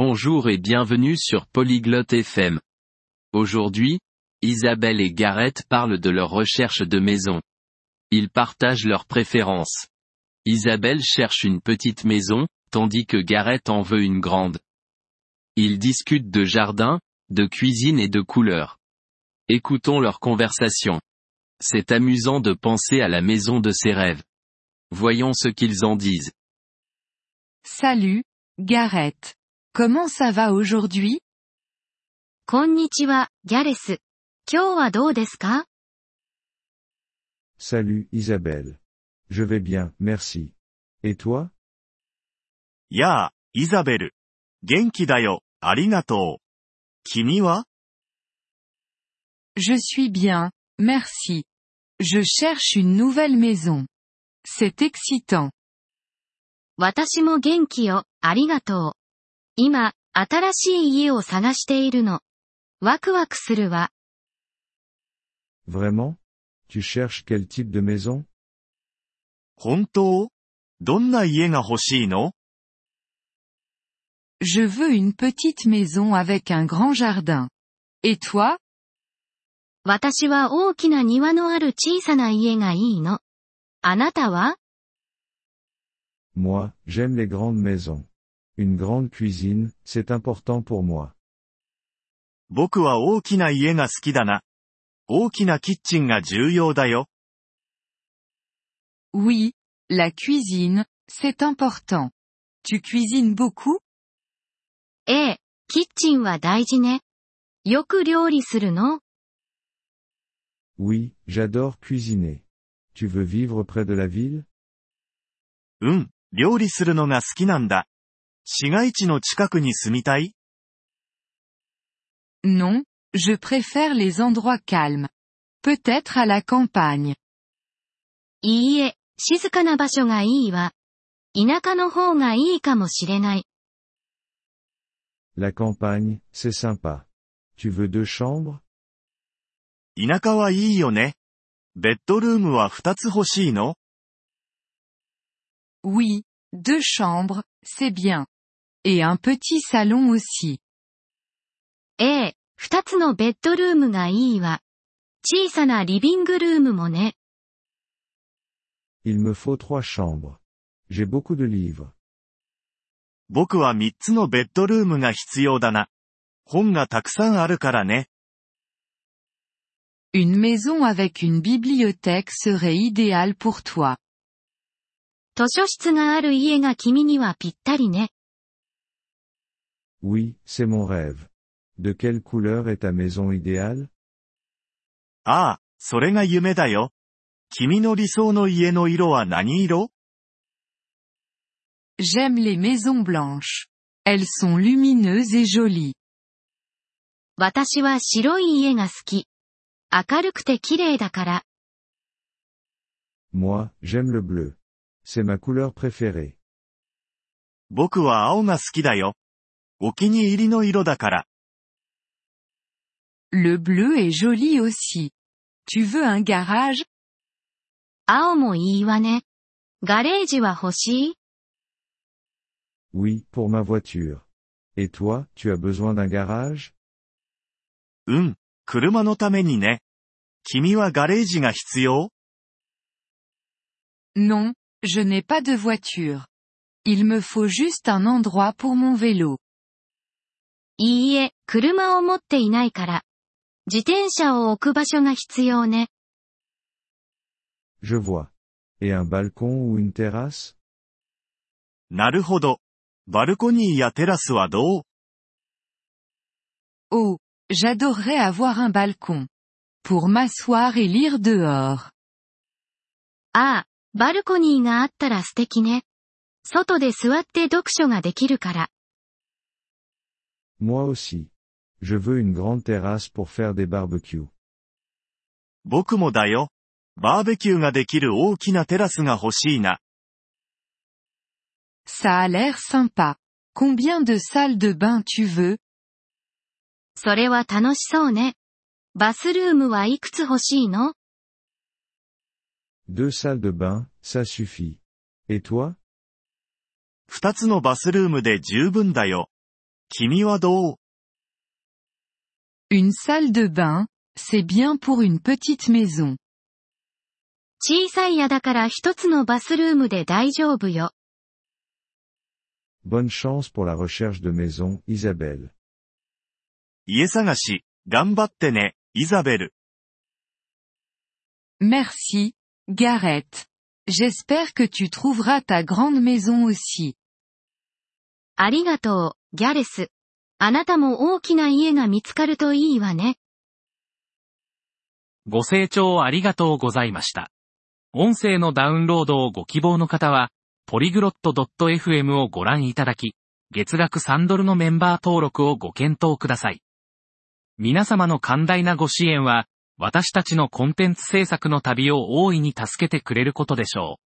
Bonjour et bienvenue sur Polyglotte FM. Aujourd'hui, Isabelle et Gareth parlent de leur recherche de maison. Ils partagent leurs préférences. Isabelle cherche une petite maison, tandis que Gareth en veut une grande. Ils discutent de jardin, de cuisine et de couleurs. Écoutons leur conversation. C'est amusant de penser à la maison de ses rêves. Voyons ce qu'ils en disent. Salut, Gareth. Comment ça va aujourd'hui こんにちは、ギャレス。今日はどうですか Salut Isabelle. Je vais bien, merci. Et toi やあ、イザベル。元気だよ、ありがとう。君は Je suis bien, merci. Je cherche une nouvelle maison. C'est excitant. 私も元気よ、ありがとう。 今、新しい家を探しているの。ワクワクするわ。Vraiment Tu cherches quel type de maison 本当どんな家が欲しいの Je veux une petite maison avec un grand jardin. Et toi 私は大きな庭のある小さな家がいいの。あなたは Moi, j'aime les grandes maisons. Une grande cuisine, c'est important pour moi. 僕は大きな家が好きだな。大きなキッチンが重要だよ。 Oui, la cuisine, c'est important. Tu cuisines beaucoup ええ、キッチンは大事ね。よく料理するの Oui, j'adore cuisiner. Tu veux vivre près de la ville うん、料理するのが好きなんだ。 市街地の近くに住みたい Non, je préfère les endroits calmes. Peut-être à la campagne. いいえ、静かな場所がいいわ。田舎の方がいいかもしれない。 La campagne, c'est sympa. Tu veux deux chambres 田舎はいいよね。ベッドルームは二つ欲しいの Oui, deux chambres, c'est bien. Et un petit salon aussi. ええ、二つのベッドルームがいいわ。小さなリビングルームもね。Il me faut trois chambres. J'ai beaucoup de livres. 僕は三つのベッドルームが必要だな。本がたくさんあるからね。Une maison avec une bibliothèque serait idéale pour toi. 図書室がある家が君にはぴったりね。Oui, c'est mon rêve. De quelle couleur est ta maison idéale ああ、それが夢だよ。君の理想の家の色は何色 J'aime les maisons blanches. Elles sont lumineuses et jolies. 私は白い家が好き。明るくて綺麗だから。 Moi, j'aime le bleu. C'est ma couleur préférée. 僕は青が好きだよ。 お気に入りの色だから。 Le bleu est joli aussi. Tu veux un garage 青もいいわね。ガレージは欲しい Oui, pour ma voiture. Et toi, tu as besoin d'un garage うん、車のためにね。君はガレージが必要 Non, je n'ai pas de voiture. Il me faut juste un endroit pour mon vélo. いいえ、車を持っていないから。自転車を置く場所が必要ね。Je vois. Et un balcon ou une terrasse なるほど。バルコニーやテラスはどう Oh, j'adorerais avoir un balcon. Pour m'asseoir et lire dehors. ああ、バルコニーがあったら素敵ね。外で座って読書ができるから。Moi aussi. Je veux une grande terrasse pour faire des barbecues. 僕もだよ。バーベキューができる大きなテラスが欲しいな。Ça a l'air sympa. Combien de salles de bain tu veux それは楽しそうね。バスルームはいくつ欲しいの Deux salles de bain, ça suffit. Et toi 二つのバスルームで十分だよ。君はどう Une salle de bain, c'est bien pour une petite maison. 小さい家だから一つのバスルームで大丈夫よ。 Bonne chance pour la recherche de maison, Isabelle. 家探し、頑張ってね、イザベル。 Merci, Gareth. J'espère que tu trouveras ta grande maison aussi. ありがとう、 ギャレス。あなたも大きな家が見つかるといいわね。ご清聴ありがとうございました。音声のダウンロードをご希望の方は、ポリグロット .fm をご覧いただき、月額3ドルのメンバー登録をご検討ください。皆様の寛大なご支援は、私たちのコンテンツ制作の旅を大いに助けてくれることでしょう。